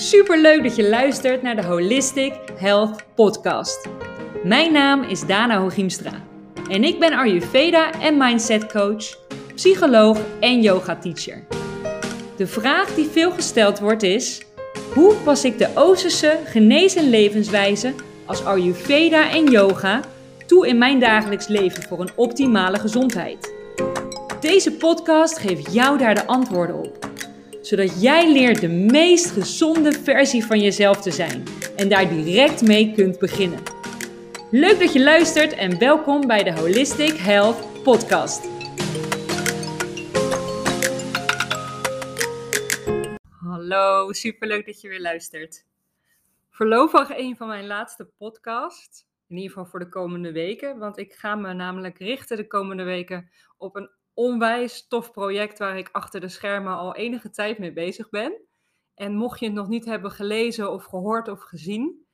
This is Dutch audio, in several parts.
Super leuk dat je luistert naar de Holistic Health Podcast. Mijn naam is Dana Hogiemstra en ik ben Ayurveda en Mindset Coach, psycholoog en yoga teacher. De vraag die veel gesteld wordt is: hoe pas ik de Oosterse genezen levenswijze als Ayurveda en yoga toe in mijn dagelijks leven voor een optimale gezondheid? Deze podcast geeft jou daar de antwoorden op zodat jij leert de meest gezonde versie van jezelf te zijn en daar direct mee kunt beginnen. Leuk dat je luistert en welkom bij de Holistic Health Podcast. Hallo, superleuk dat je weer luistert. Voorlopig een van mijn laatste podcasts, in ieder geval voor de komende weken, want ik ga me namelijk richten de komende weken op een onwijs tof project waar ik achter de schermen al enige tijd mee bezig ben. En mocht je het nog niet hebben gelezen of gehoord of gezien,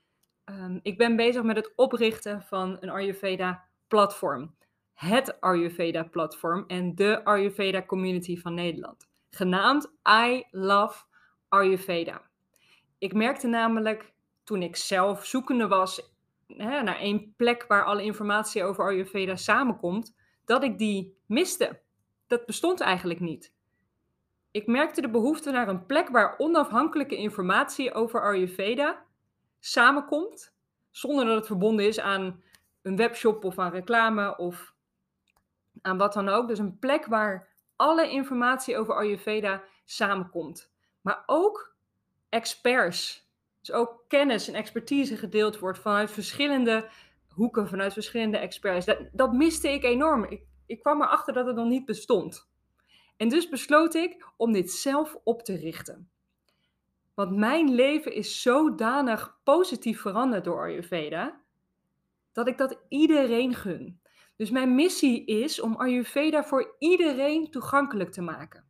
um, ik ben bezig met het oprichten van een Ayurveda-platform. Het Ayurveda-platform en de Ayurveda community van Nederland. Genaamd I Love Ayurveda. Ik merkte namelijk toen ik zelf zoekende was hè, naar één plek waar alle informatie over Ayurveda samenkomt, dat ik die miste dat bestond eigenlijk niet. Ik merkte de behoefte naar een plek waar onafhankelijke informatie over Ayurveda samenkomt, zonder dat het verbonden is aan een webshop of aan reclame of aan wat dan ook. Dus een plek waar alle informatie over Ayurveda samenkomt. Maar ook experts. Dus ook kennis en expertise gedeeld wordt vanuit verschillende hoeken, vanuit verschillende experts. Dat, miste ik enorm. Ik kwam erachter dat het nog niet bestond. En dus besloot ik om dit zelf op te richten. Want mijn leven is zodanig positief veranderd door Ayurveda, dat ik dat iedereen gun. Dus mijn missie is om Ayurveda voor iedereen toegankelijk te maken.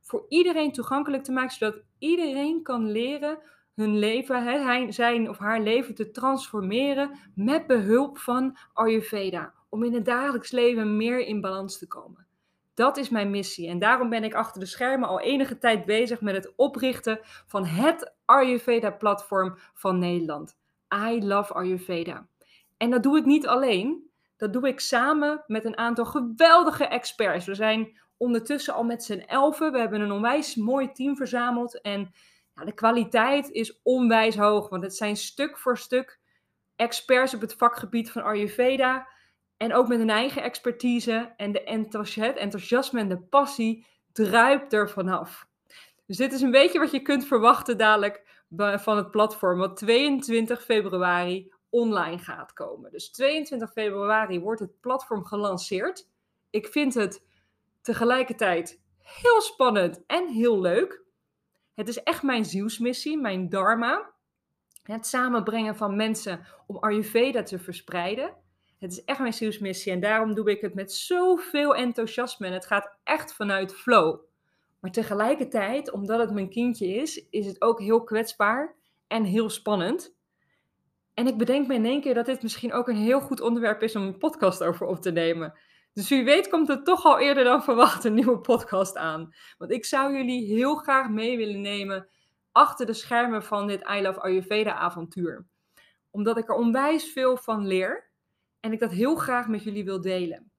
Voor iedereen toegankelijk te maken, zodat iedereen kan leren hun leven, zijn of haar leven te transformeren met behulp van Ayurveda om in het dagelijks leven meer in balans te komen. Dat is mijn missie en daarom ben ik achter de schermen al enige tijd bezig met het oprichten van het Ayurveda-platform van Nederland. I Love Ayurveda. En dat doe ik niet alleen, dat doe ik samen met een aantal geweldige experts. We zijn ondertussen al met z'n elfen, we hebben een onwijs mooi team verzameld en ja, de kwaliteit is onwijs hoog, want het zijn stuk voor stuk experts op het vakgebied van Ayurveda en ook met een eigen expertise en de enthousiasme en de passie druipt er vanaf. Dus dit is een beetje wat je kunt verwachten dadelijk van het platform, wat 22 februari online gaat komen. Dus 22 februari wordt het platform gelanceerd. Ik vind het tegelijkertijd heel spannend en heel leuk. Het is echt mijn zielsmissie, mijn dharma. Het samenbrengen van mensen om Ayurveda te verspreiden. Het is echt mijn zielsmissie en daarom doe ik het met zoveel enthousiasme en het gaat echt vanuit flow. Maar tegelijkertijd, omdat het mijn kindje is, is het ook heel kwetsbaar en heel spannend. En ik bedenk me in één keer dat dit misschien ook een heel goed onderwerp is om een podcast over op te nemen. Dus wie weet komt er toch al eerder dan verwacht een nieuwe podcast aan. Want ik zou jullie heel graag mee willen nemen achter de schermen van dit I Love Ayurveda avontuur. Omdat ik er onwijs veel van leer en ik dat heel graag met jullie wil delen.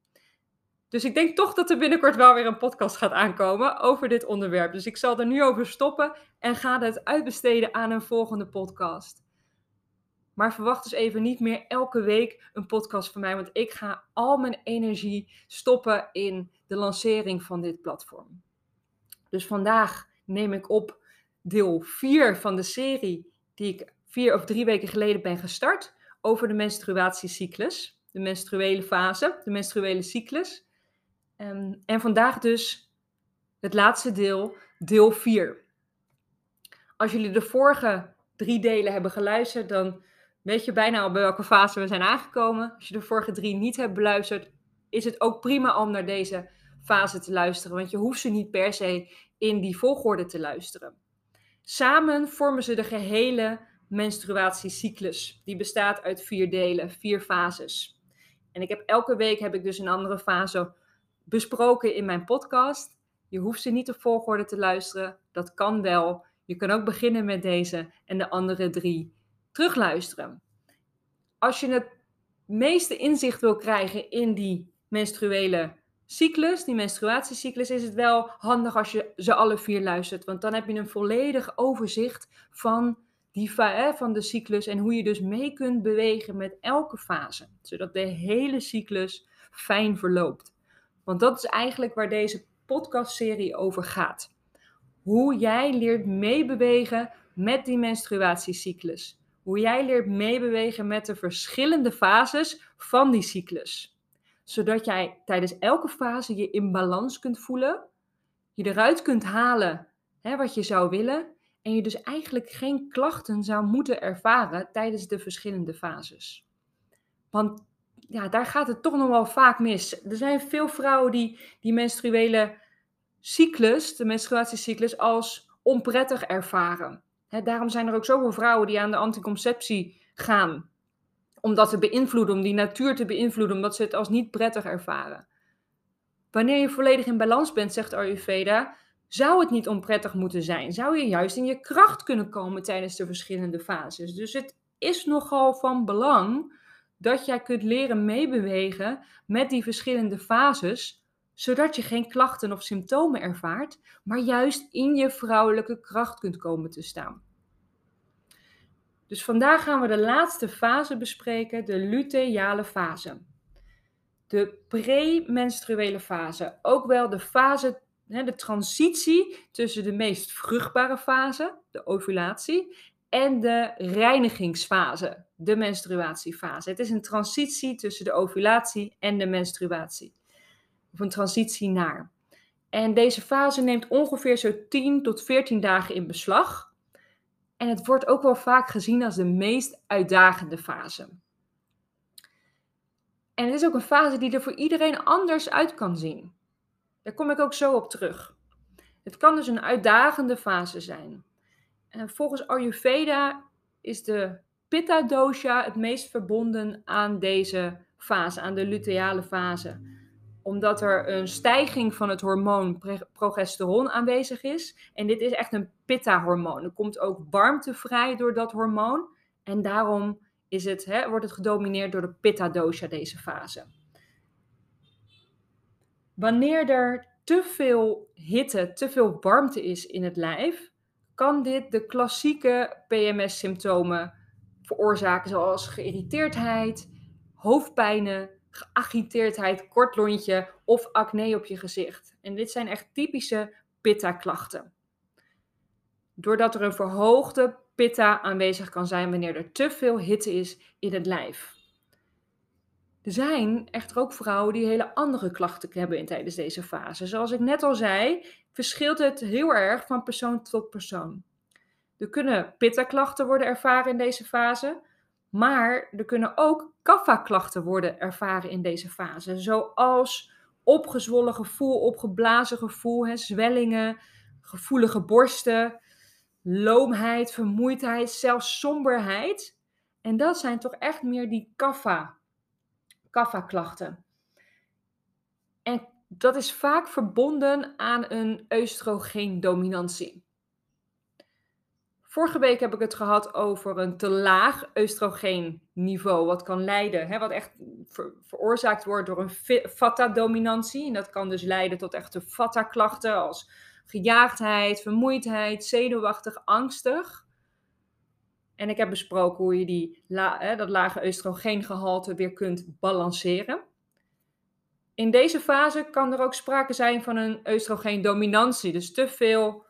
Dus ik denk toch dat er binnenkort wel weer een podcast gaat aankomen over dit onderwerp. Dus ik zal er nu over stoppen en ga het uitbesteden aan een volgende podcast. Maar verwacht dus even niet meer elke week een podcast van mij, want ik ga al mijn energie stoppen in de lancering van dit platform. Dus vandaag neem ik op deel 4 van de serie die ik vier of drie weken geleden ben gestart over de menstruatiecyclus de menstruele fase, de menstruele cyclus. Ehm, en vandaag dus het laatste deel, deel 4. Als jullie de vorige drie delen hebben geluisterd, dan weet je bijna al bij welke fase we zijn aangekomen. Als je de vorige drie niet hebt beluisterd, is het ook prima om naar deze fase te luisteren, want je hoeft ze niet per se in die volgorde te luisteren. Samen vormen ze de gehele menstruatiecyclus. Die bestaat uit vier delen, vier fases. En ik heb elke week heb ik dus een andere fase besproken in mijn podcast. Je hoeft ze niet op volgorde te luisteren. Dat kan wel. Je kan ook beginnen met deze en de andere drie terugluisteren. Als je het meeste inzicht wil krijgen in die menstruele cyclus, die menstruatiecyclus, is het wel handig als je ze alle vier luistert. Want dan heb je een volledig overzicht van, die, van de cyclus en hoe je dus mee kunt bewegen met elke fase. Zodat de hele cyclus fijn verloopt. Want dat is eigenlijk waar deze podcastserie over gaat. Hoe jij leert meebewegen met die menstruatiecyclus. Hoe jij leert meebewegen met de verschillende fases van die cyclus. Zodat jij tijdens elke fase je in balans kunt voelen. Je eruit kunt halen hè, wat je zou willen. En je dus eigenlijk geen klachten zou moeten ervaren tijdens de verschillende fases. Want ja, daar gaat het toch nog wel vaak mis. Er zijn veel vrouwen die die menstruele cyclus, de menstruatiecyclus, als onprettig ervaren. daarom zijn er ook zoveel vrouwen die aan de anticonceptie gaan. Om dat te beïnvloeden, om die natuur te beïnvloeden, omdat ze het als niet prettig ervaren. Wanneer je volledig in balans bent, zegt Ayurveda, zou het niet onprettig moeten zijn. Zou je juist in je kracht kunnen komen tijdens de verschillende fases. Dus het is nogal van belang dat jij kunt leren meebewegen met die verschillende fases, zodat je geen klachten of symptomen ervaart, maar juist in je vrouwelijke kracht kunt komen te staan. Dus vandaag gaan we de laatste fase bespreken, de luteale fase. De premenstruele fase, ook wel de fase, de transitie tussen de meest vruchtbare fase, de ovulatie, en de reinigingsfase, de menstruatiefase. Het is een transitie tussen de ovulatie en de menstruatie. Of een transitie naar. En deze fase neemt ongeveer zo 10 tot 14 dagen in beslag. En het wordt ook wel vaak gezien als de meest uitdagende fase. En het is ook een fase die er voor iedereen anders uit kan zien. Daar kom ik ook zo op terug. Het kan dus een uitdagende fase zijn. En volgens Ayurveda is de Pitta dosha het meest verbonden aan deze fase, aan de luteale fase. Omdat er een stijging van het hormoon progesteron aanwezig is. En dit is echt een Pitta-hormoon. Er komt ook warmte vrij door dat hormoon. En daarom is het, hè, wordt het gedomineerd door de Pitta dosha, deze fase. Wanneer er te veel hitte, te veel warmte is in het lijf, kan dit de klassieke PMS-symptomen veroorzaken, zoals geïrriteerdheid, hoofdpijnen, geagiteerdheid, kort lontje of acne op je gezicht. En dit zijn echt typische pitta-klachten. Doordat er een verhoogde pitta aanwezig kan zijn wanneer er te veel hitte is in het lijf. Er zijn echter ook vrouwen die hele andere klachten hebben tijdens deze fase. Zoals ik net al zei, verschilt het heel erg van persoon tot persoon. Er kunnen pitta-klachten worden ervaren in deze fase, maar er kunnen ook kapha-klachten worden ervaren in deze fase, zoals opgezwollen gevoel, opgeblazen gevoel, hè, zwellingen, gevoelige borsten, loomheid, vermoeidheid, zelfs somberheid. En dat zijn toch echt meer die kapha, kapha-klachten. En dat is vaak verbonden aan een oestrogeendominantie. Vorige week heb ik het gehad over een te laag oestrogeenniveau, wat kan leiden, hè, wat echt veroorzaakt wordt door een vata-dominantie. En dat kan dus leiden tot echte vata-klachten als gejaagdheid, vermoeidheid, zenuwachtig, angstig. En ik heb besproken hoe je die, hè, dat lage oestrogeengehalte weer kunt balanceren. In deze fase kan er ook sprake zijn van een oestrogeendominantie, dus te veel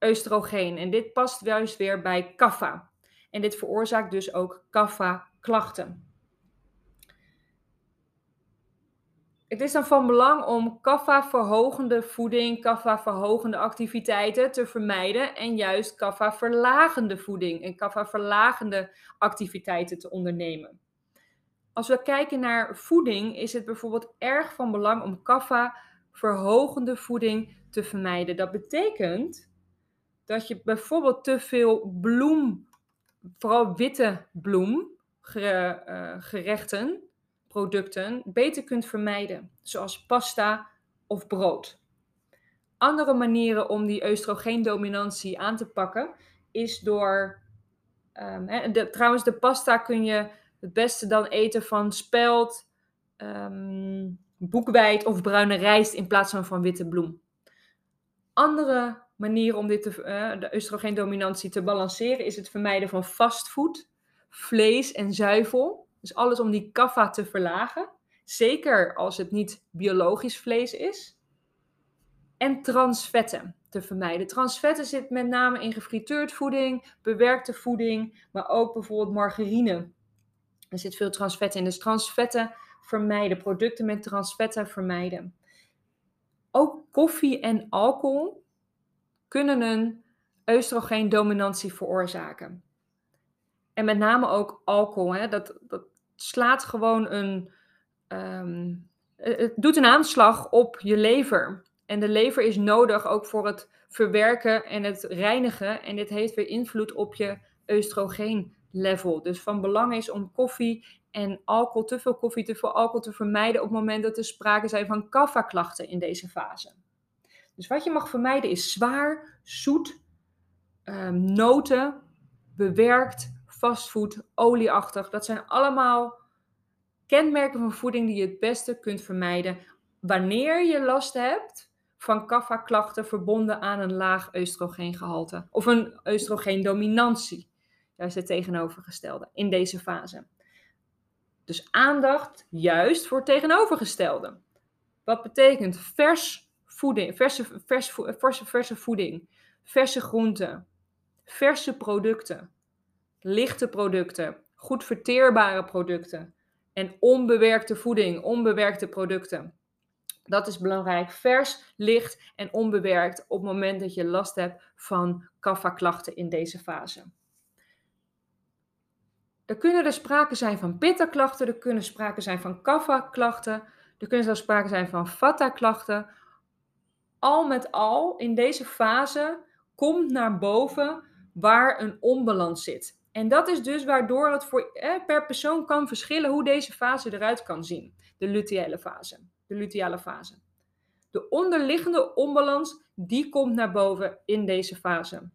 oestrogeen. En dit past juist weer bij kaffa. En dit veroorzaakt dus ook kaffa-klachten. Het is dan van belang om kaffa-verhogende voeding, kaffa-verhogende activiteiten te vermijden en juist kaffa-verlagende voeding en kaffa-verlagende activiteiten te ondernemen. Als we kijken naar voeding, is het bijvoorbeeld erg van belang om kaffa verhogende voeding te vermijden. Dat betekent dat je bijvoorbeeld te veel bloem, vooral witte bloem, eh, gerechten, producten, beter kunt vermijden, zoals pasta of brood. Andere manieren om die oestrogeendominantie aan te pakken is door. ehm, trouwens, de pasta kun je het beste dan eten van spelt, ehm, boekweit of bruine rijst in plaats van van witte bloem. Andere manieren om dit te, eh, de oestrogeendominantie te balanceren is het vermijden van fastfood, vlees en zuivel. Dus alles om die kaffa te verlagen. Zeker als het niet biologisch vlees is. En transvetten te vermijden. Transvetten zit met name in gefrituurd voeding, bewerkte voeding, maar ook bijvoorbeeld margarine. Er zit veel transvetten in. Dus transvetten vermijden. Producten met transvetten vermijden. Ook koffie en alcohol kunnen een oestrogeendominantie veroorzaken. En met name ook alcohol. Hè, dat, dat slaat gewoon een. ehm, het doet een aanslag op je lever. En de lever is nodig ook voor het verwerken en het reinigen. En dit heeft weer invloed op je oestrogeenlevel. Dus van belang is om koffie en alcohol, te veel koffie, te veel alcohol te vermijden op het moment dat er sprake zijn van kaffa-klachten in deze fase. Dus wat je mag vermijden is zwaar, zoet, ehm, noten, bewerkt, fastfood, olieachtig. Dat zijn allemaal kenmerken van voeding die je het beste kunt vermijden wanneer je last hebt van kaffa-klachten verbonden aan een laag oestrogeengehalte of een oestrogeendominantie. Juist het tegenovergestelde in deze fase. Dus aandacht juist voor tegenovergestelde. Wat betekent vers voeding, verse, vers, verse, verse voeding, verse groenten, verse producten, lichte producten, goed verteerbare producten en onbewerkte voeding, onbewerkte producten. Dat is belangrijk. Vers, licht en onbewerkt op het moment dat je last hebt van kaffa-klachten in deze fase. Er kunnen er sprake zijn van pitta-klachten, er kunnen sprake zijn van kaffa-klachten, er kunnen zelfs sprake zijn van vata-klachten. Al met al, in deze fase komt naar boven waar een onbalans zit. En dat is dus waardoor het voor, per persoon kan verschillen hoe deze fase eruit kan zien. De luteale fase. De luteale fase. De onderliggende onbalans, die komt naar boven in deze fase.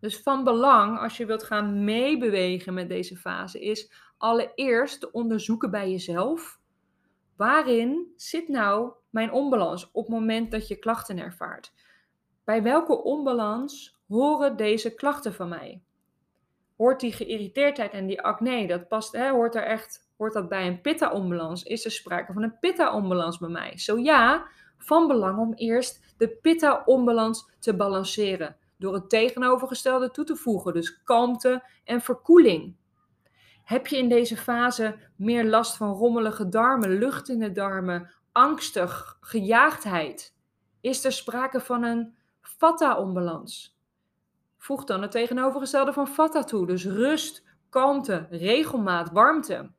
Dus van belang, als je wilt gaan meebewegen met deze fase, is allereerst te onderzoeken bij jezelf. Waarin zit nou mijn onbalans op het moment dat je klachten ervaart? Bij welke onbalans horen deze klachten van mij? Hoort die geïrriteerdheid en die acne, dat past, hè, hoort er echt, hoort dat bij een pitta-onbalans? Is er sprake van een pitta-onbalans bij mij? Zo ja, van belang om eerst de pitta-onbalans te balanceren door het tegenovergestelde toe te voegen, dus kalmte en verkoeling. Heb je in deze fase meer last van rommelige darmen, lucht in de darmen, angstig, gejaagdheid? Is er sprake van een vata-onbalans? Voeg dan het tegenovergestelde van vata toe, dus rust, kalmte, regelmaat, warmte.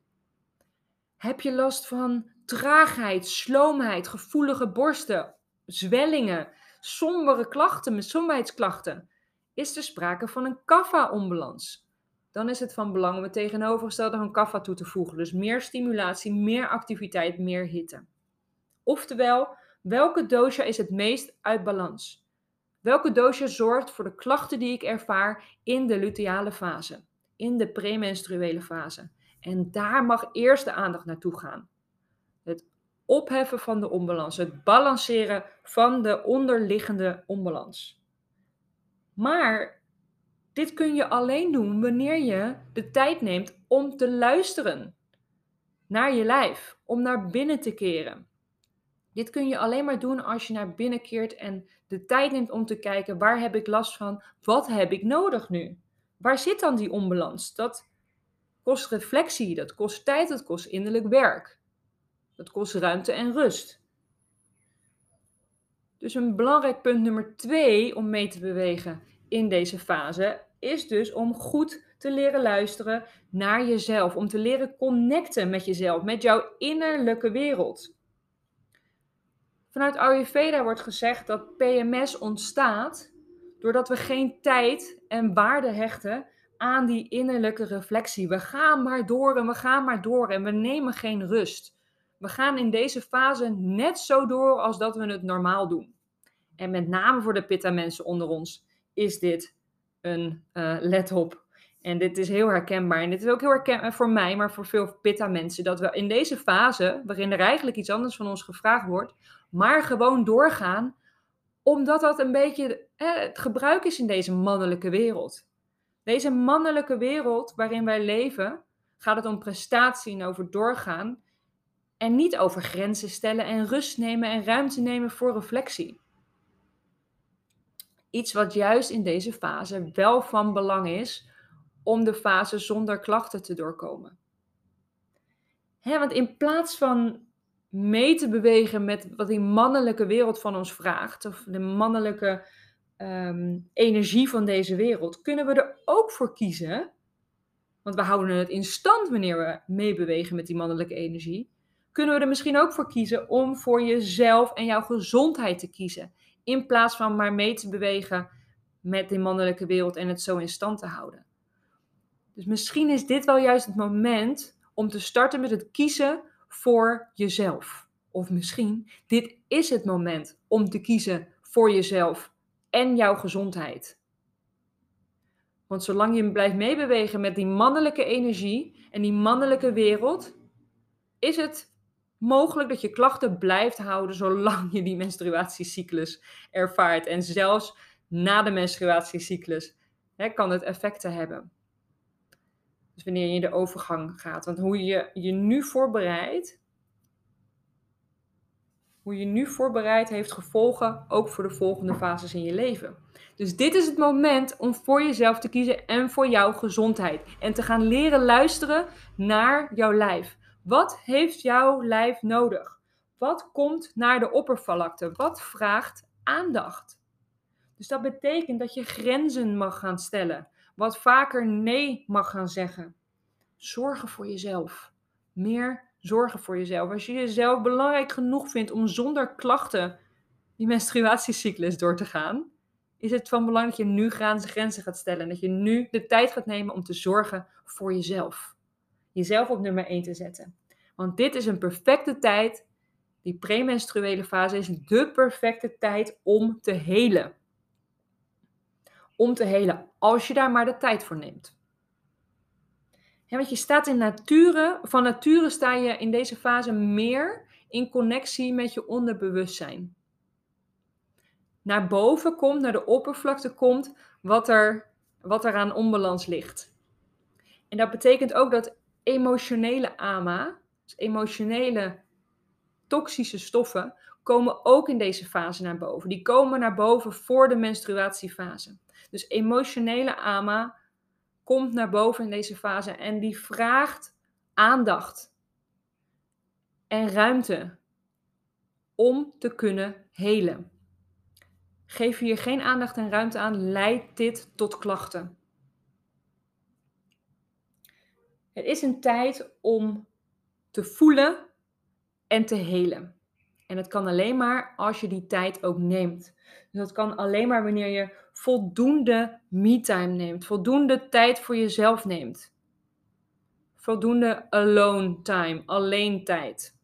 Heb je last van traagheid, sloomheid, gevoelige borsten, zwellingen, sombere klachten somberheidsklachten? Is er sprake van een kapha-onbalans? Dan is het van belang om het tegenovergestelde van kapha toe te voegen. Dus meer stimulatie, meer activiteit, meer hitte. Oftewel, welke dosha is het meest uit balans? Welke dosha zorgt voor de klachten die ik ervaar in de luteale fase, in de premenstruele fase? En daar mag eerst de aandacht naartoe gaan. Het opheffen van de onbalans, het balanceren van de onderliggende onbalans. Maar dit kun je alleen doen wanneer je de tijd neemt om te luisteren naar je lijf, om naar binnen te keren. Dit kun je alleen maar doen als je naar binnen keert en de tijd neemt om te kijken waar heb ik last van, wat heb ik nodig nu? Waar zit dan die onbalans? Dat kost reflectie, dat kost tijd, dat kost innerlijk werk. Dat kost ruimte en rust. Dus een belangrijk punt nummer twee om mee te bewegen in deze fase is dus om goed te leren luisteren naar jezelf. Om te leren connecten met jezelf, met jouw innerlijke wereld. Vanuit Ayurveda wordt gezegd dat PMS ontstaat doordat we geen tijd en waarde hechten aan die innerlijke reflectie. We gaan maar door en we gaan maar door en we nemen geen rust. We gaan in deze fase net zo door als dat we het normaal doen. En met name voor de pitta-mensen onder ons is dit een uh, let op. En dit is heel herkenbaar. En dit is ook heel herkenbaar voor mij, maar voor veel pitta-mensen. Dat we in deze fase, waarin er eigenlijk iets anders van ons gevraagd wordt, maar gewoon doorgaan, omdat dat een beetje het gebruik is in deze mannelijke wereld. Deze mannelijke wereld waarin wij leven, gaat het om prestatie en over doorgaan. En niet over grenzen stellen en rust nemen en ruimte nemen voor reflectie. Iets wat juist in deze fase wel van belang is om de fase zonder klachten te doorkomen. want in plaats van mee te bewegen met wat die mannelijke wereld van ons vraagt, of de mannelijke Ehm, energie van deze wereld, kunnen we er ook voor kiezen. Want we houden het in stand wanneer we meebewegen met die mannelijke energie. Kunnen we er misschien ook voor kiezen om voor jezelf en jouw gezondheid te kiezen. In plaats van maar mee te bewegen met die mannelijke wereld en het zo in stand te houden. Dus misschien is dit wel juist het moment om te starten met het kiezen voor jezelf. Of misschien, dit is het moment om te kiezen voor jezelf en jouw gezondheid. Want zolang je blijft meebewegen met die mannelijke energie en die mannelijke wereld, is het mogelijk dat je klachten blijft houden zolang je die menstruatiecyclus ervaart. En zelfs na de menstruatiecyclus hè, kan het effecten hebben. Dus wanneer je in de overgang gaat. Want hoe je je nu voorbereidt, hoe je nu voorbereidt heeft gevolgen ook voor de volgende fases in je leven. Dus dit is het moment om voor jezelf te kiezen en voor jouw gezondheid. En te gaan leren luisteren naar jouw lijf. Wat heeft jouw lijf nodig? Wat komt naar de oppervlakte? Wat vraagt aandacht? Dus dat betekent dat je grenzen mag gaan stellen. Wat vaker nee mag gaan zeggen. Zorgen voor jezelf. Meer zorgen voor jezelf. Als je jezelf belangrijk genoeg vindt om zonder klachten die menstruatiecyclus door te gaan, is het van belang dat je nu grenzen gaat stellen. En dat je nu de tijd gaat nemen om te zorgen voor jezelf. Jezelf op nummer 1 te zetten. Want dit is een perfecte tijd. Die premenstruele fase is de perfecte tijd om te helen. Om te helen, als je daar maar de tijd voor neemt want je staat in nature, van nature sta je in deze fase meer in connectie met je onderbewustzijn. Naar boven komt, naar de oppervlakte komt wat er, wat er aan onbalans ligt. En dat betekent ook dat emotionele ama, dus emotionele toxische stoffen, komen ook in deze fase naar boven. Die komen naar boven voor de menstruatiefase. Dus emotionele ama komt naar boven in deze fase en die vraagt aandacht en ruimte om te kunnen helen. Geef je hier geen aandacht en ruimte aan, leidt dit tot klachten. Het is een tijd om te voelen en te helen. En het kan alleen maar als je die tijd ook neemt. Dus dat kan alleen maar wanneer je voldoende me-time neemt, voldoende tijd voor jezelf neemt. Voldoende alone time, alleen tijd.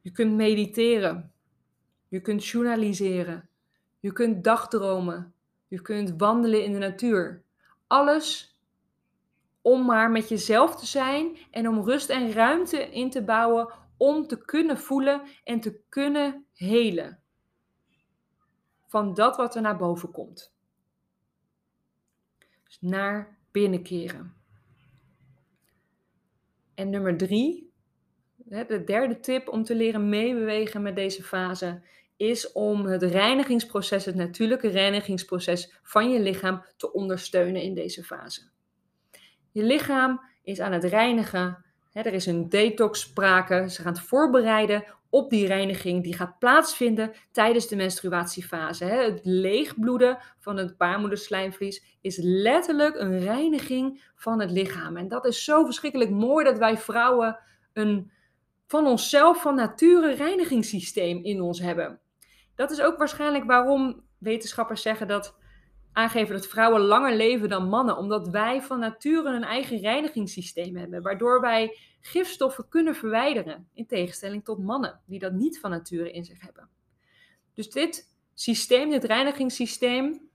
Je kunt mediteren. Je kunt journaliseren. Je kunt dagdromen. Je kunt wandelen in de natuur. Alles om maar met jezelf te zijn en om rust en ruimte in te bouwen om te kunnen voelen en te kunnen helen van dat wat er naar boven komt. Dus naar binnenkeren. En nummer drie, de derde tip om te leren meebewegen met deze fase, is om het reinigingsproces, het natuurlijke reinigingsproces van je lichaam te ondersteunen in deze fase. Je lichaam is aan het reinigen. Er is een detox sprake. Ze gaan het voorbereiden op die reiniging die gaat plaatsvinden tijdens de menstruatiefase. Het leegbloeden van het baarmoederslijmvlies is letterlijk een reiniging van het lichaam. En dat is zo verschrikkelijk mooi dat wij vrouwen een van onszelf, van nature reinigingssysteem in ons hebben. Dat is ook waarschijnlijk waarom wetenschappers zeggen dat aangeven dat vrouwen langer leven dan mannen, omdat wij van nature een eigen reinigingssysteem hebben, waardoor wij gifstoffen kunnen verwijderen, in tegenstelling tot mannen, die dat niet van nature in zich hebben. Dus dit systeem, dit reinigingssysteem,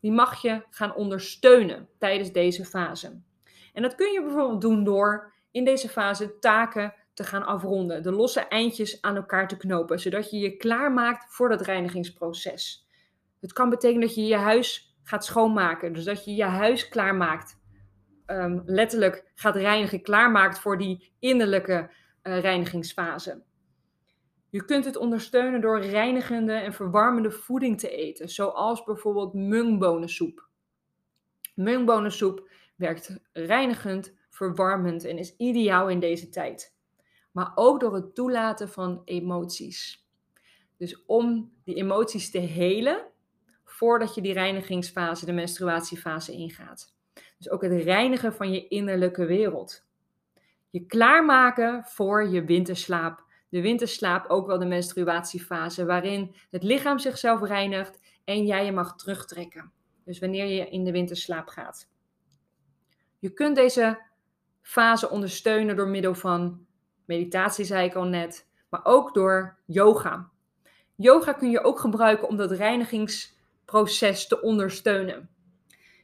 die mag je gaan ondersteunen tijdens deze fase. En dat kun je bijvoorbeeld doen door in deze fase taken te gaan afronden, de losse eindjes aan elkaar te knopen, zodat je je klaarmaakt voor dat reinigingsproces. Het kan betekenen dat je je huis gaat schoonmaken, dus dat je je huis klaarmaakt, um, letterlijk gaat reinigen, klaarmaakt voor die innerlijke uh, reinigingsfase. Je kunt het ondersteunen door reinigende en verwarmende voeding te eten, zoals bijvoorbeeld mungbonensoep. Mungbonensoep werkt reinigend, verwarmend en is ideaal in deze tijd. Maar ook door het toelaten van emoties. Dus om die emoties te helen voordat je die reinigingsfase, de menstruatiefase ingaat. Dus ook het reinigen van je innerlijke wereld. Je klaarmaken voor je winterslaap de winterslaap ook wel de menstruatiefase, waarin het lichaam zichzelf reinigt en jij je mag terugtrekken. Dus wanneer je in de winterslaap gaat. Je kunt deze fase ondersteunen door middel van meditatie, zei ik al net, maar ook door yoga. Yoga kun je ook gebruiken om dat reinigingsproces te ondersteunen.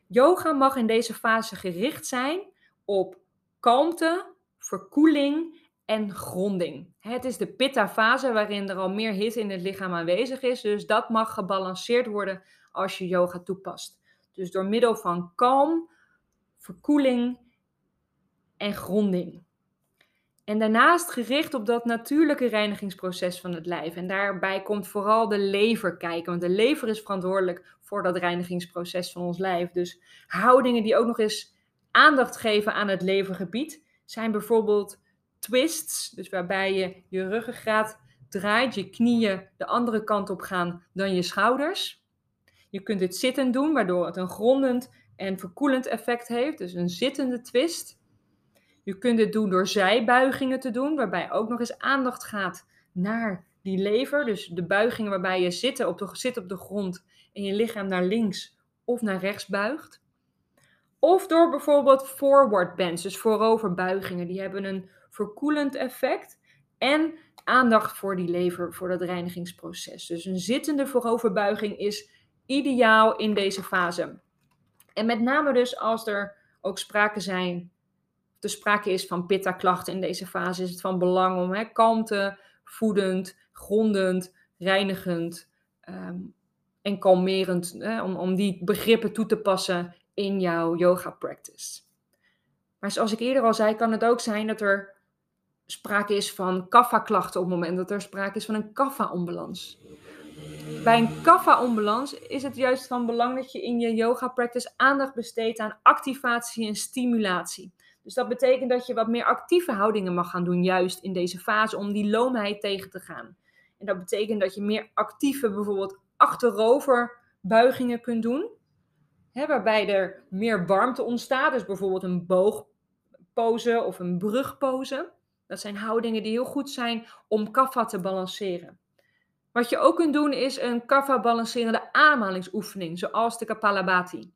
Yoga mag in deze fase gericht zijn op kalmte, verkoeling en gronding. Het is de pitta-fase waarin er al meer hitte in het lichaam aanwezig is, dus dat mag gebalanceerd worden als je yoga toepast. Dus door middel van kalm, verkoeling en gronding. En daarnaast gericht op dat natuurlijke reinigingsproces van het lijf. En daarbij komt vooral de lever kijken, want de lever is verantwoordelijk voor dat reinigingsproces van ons lijf. Dus houdingen die ook nog eens aandacht geven aan het levergebied zijn bijvoorbeeld twists, dus waarbij je je ruggengraat draait, je knieën de andere kant op gaan dan je schouders. Je kunt dit zittend doen, waardoor het een grondend en verkoelend effect heeft, dus een zittende twist. Je kunt dit doen door zijbuigingen te doen, waarbij ook nog eens aandacht gaat naar die lever. Dus de buigingen waarbij je zit op de, zit op de grond en je lichaam naar links of naar rechts buigt. Of door bijvoorbeeld forward bends, dus vooroverbuigingen. Die hebben een verkoelend effect en aandacht voor die lever, voor dat reinigingsproces. Dus een zittende vooroverbuiging is ideaal in deze fase. En met name dus als er ook sprake zijn, de sprake is van pitta-klachten in deze fase, is het van belang om hè, kalmte, voedend, grondend, reinigend ehm, en kalmerend, hè, om, om die begrippen toe te passen in jouw yoga practice. Maar zoals ik eerder al zei, kan het ook zijn dat er sprake is van kaffa-klachten op het moment dat er sprake is van een kaffa-onbalans. Bij een kaffa-onbalans is het juist van belang dat je in je yoga-practice aandacht besteedt aan activatie en stimulatie. Dus dat betekent dat je wat meer actieve houdingen mag gaan doen, juist in deze fase, om die loomheid tegen te gaan. En dat betekent dat je meer actieve, bijvoorbeeld achteroverbuigingen kunt doen, hè, waarbij er meer warmte ontstaat. Dus bijvoorbeeld een boogpose of een brugpose. Dat zijn houdingen die heel goed zijn om kaffa te balanceren. Wat je ook kunt doen is een kaffa balancerende ademhalingsoefening, zoals de Kapalabhati.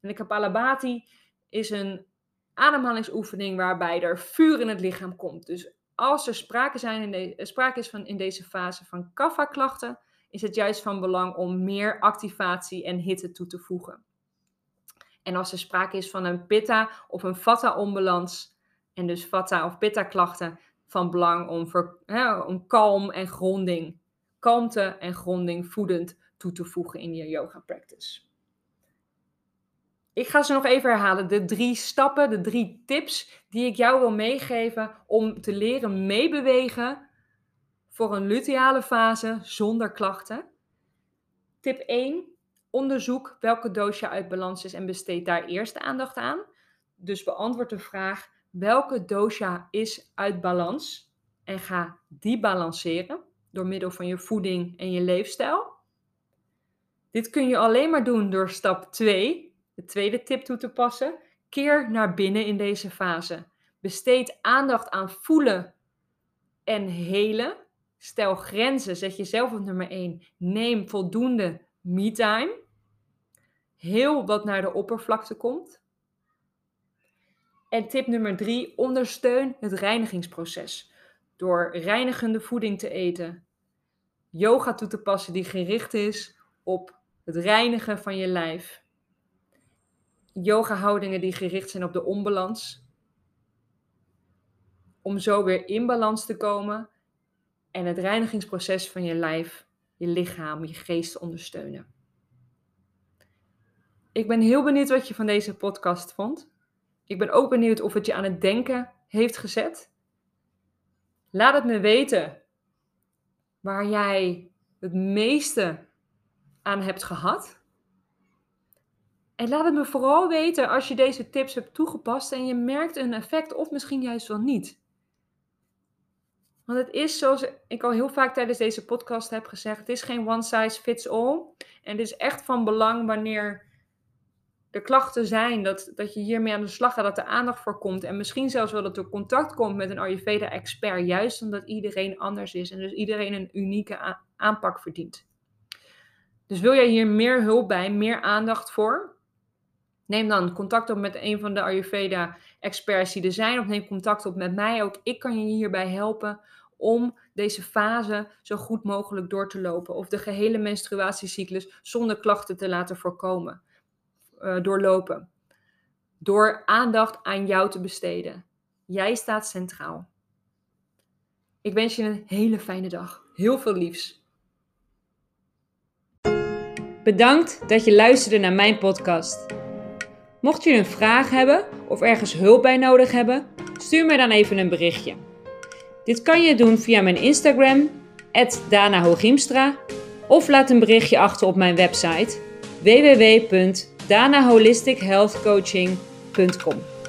En de Kapalabhati is een ademhalingsoefening waarbij er vuur in het lichaam komt. Dus als er sprake, zijn in de, sprake is van in deze fase van kaffa-klachten, is het juist van belang om meer activatie en hitte toe te voegen. En als er sprake is van een pitta of een vata-onbalans, en dus vata of pitta klachten van belang om, hè, kalm en gronding, kalmte en gronding voedend toe te voegen in je yoga practice. Ik ga ze nog even herhalen. De drie stappen, de drie tips die ik jou wil meegeven om te leren meebewegen voor een luteale fase zonder klachten. Tip 1. Onderzoek welke dosha uit balans is en besteed daar eerst aandacht aan. Dus beantwoord de vraag: welke dosha is uit balans en ga die balanceren door middel van je voeding en je leefstijl. Dit kun je alleen maar doen door stap 2, de tweede tip toe te passen. Keer naar binnen in deze fase. Besteed aandacht aan voelen en helen. Stel grenzen, zet jezelf op nummer 1. Neem voldoende me-time. Heel wat naar de oppervlakte komt. En tip nummer drie, ondersteun het reinigingsproces. Door reinigende voeding te eten, yoga toe te passen die gericht is op het reinigen van je lijf. Yoga houdingen die gericht zijn op de onbalans. Om zo weer in balans te komen en het reinigingsproces van je lijf, je lichaam, je geest te ondersteunen. Ik ben heel benieuwd wat je van deze podcast vond. Ik ben ook benieuwd of het je aan het denken heeft gezet. Laat het me weten waar jij het meeste aan hebt gehad. En laat het me vooral weten als je deze tips hebt toegepast en je merkt een effect of misschien juist wel niet. Want het is zoals ik al heel vaak tijdens deze podcast heb gezegd, het is geen one size fits all. En het is echt van belang wanneer de klachten zijn, dat, dat je hiermee aan de slag gaat, dat er aandacht voor komt. En misschien zelfs wel dat er contact komt met een Ayurveda-expert, juist omdat iedereen anders is en dus iedereen een unieke aanpak verdient. Dus wil jij hier meer hulp bij, meer aandacht voor? Neem dan contact op met een van de Ayurveda-experts die er zijn, of neem contact op met mij. Ook ik kan je hierbij helpen om deze fase zo goed mogelijk door te lopen, of de gehele menstruatiecyclus zonder klachten te laten voorkomen. Eh, doorlopen. Door aandacht aan jou te besteden. Jij staat centraal. Ik wens je een hele fijne dag. Heel veel liefs. Bedankt dat je luisterde naar mijn podcast. Mocht je een vraag hebben of ergens hulp bij nodig hebben, stuur me dan even een berichtje. Dit kan je doen via mijn Instagram, Dana of laat een berichtje achter op mijn website www danaholistichealthcoaching.com.